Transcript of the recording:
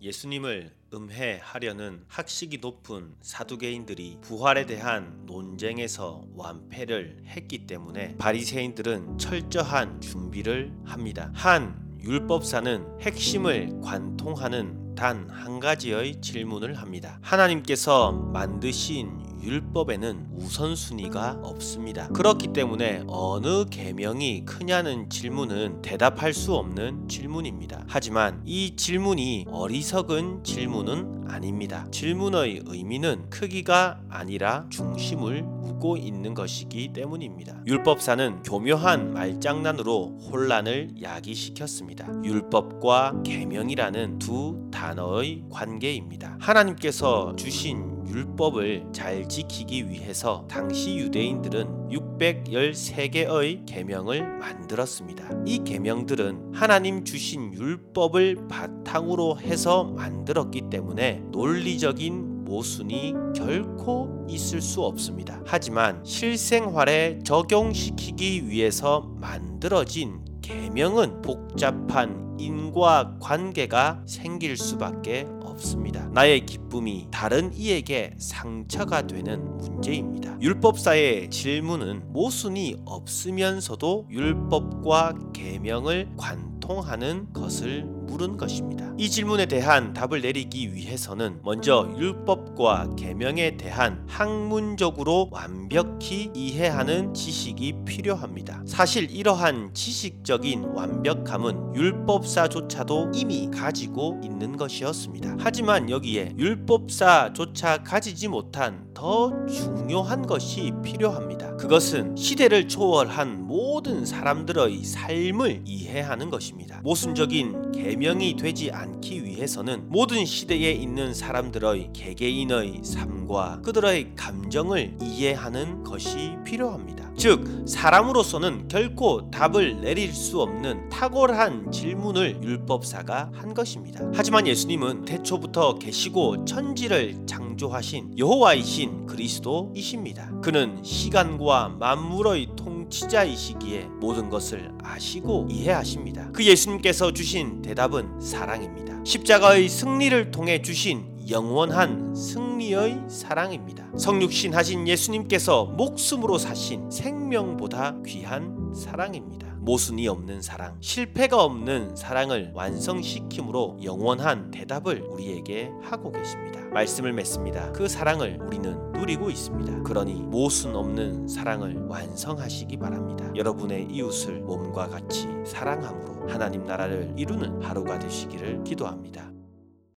예수님을 음해하려는 학식이 높은 사두개인들이 부활에 대한 논쟁에서 완패를 했기 때문에 바리새인들은 철저한 준비를 합니다. 한 율법사는 핵심을 관통하는 단 한 가지의 질문을 합니다. 하나님께서 만드신 율법에는 우선순위가 없습니다. 그렇기 때문에 어느 계명이 크냐는 질문은 대답할 수 없는 질문입니다. 하지만 이 질문이 어리석은 질문은 아닙니다. 질문의 의미는 크기가 아니라 중심을 묻고 있는 것이기 때문입니다. 율법사는 교묘한 말장난으로 혼란을 야기시켰습니다. 율법과 계명이라는 두 단어의 관계입니다. 하나님께서 주신 율법을 잘 지키기 위해서 당시 유대인들은 613개의 계명을 만들었습니다. 이 계명들은 하나님 주신 율법을 바탕으로 해서 만들었기 때문에 논리적인 모순이 결코 있을 수 없습니다. 하지만 실생활에 적용시키기 위해서 만들어진 계명은 복잡한 인과 관계가 생길 수밖에 없습니다. 나의 기쁨이 다른 이에게 상처가 되는 문제입니다. 율법사의 질문은 모순이 없으면서도 율법과 계명을 관통하는 것을 물은 것입니다. 이 질문에 대한 답을 내리기 위해서는 먼저 율법과 계명에 대한 학문적으로 완벽히 이해하는 지식이 필요합니다. 사실 이러한 지식적인 완벽함은 율법사조차도 이미 가지고 있는 것이었습니다. 하지만 여기에 율법사조차 가지지 못한 더 중요한 것이 필요합니다. 그것은 시대를 초월한 모든 사람들의 삶을 이해하는 것입니다. 모순적인 계명 이 되지 않기 위해서는 모든 시대에 있는 사람들의 개개인의 삶과 그들의 감정을 이해하는 것이 필요합니다. 즉, 사람으로서는 결코 답을 내릴 수 없는 탁월한 질문을 율법사가 한 것입니다. 하지만 예수님은 태초부터 계시고 천지를 창조하신 여호와이신 그리스도이십니다. 그는 시간과 만물의 통치자이시기에 모든 것을 아시고 이해하십니다. 그 예수님께서 주신 대답은 사랑입니다. 십자가의 승리를 통해 주신 영원한 승리의 사랑입니다. 성육신 하신 예수님께서 목숨으로 사신 생명보다 귀한 사랑입니다. 모순이 없는 사랑, 실패가 없는 사랑을 완성시킴으로 영원한 대답을 우리에게 하고 계십니다. 말씀을 맺습니다. 그 사랑을 우리는 누리고 있습니다. 그러니 모순 없는 사랑을 완성하시기 바랍니다. 여러분의 이웃을 몸과 같이 사랑함으로 하나님 나라를 이루는 하루가 되시기를 기도합니다.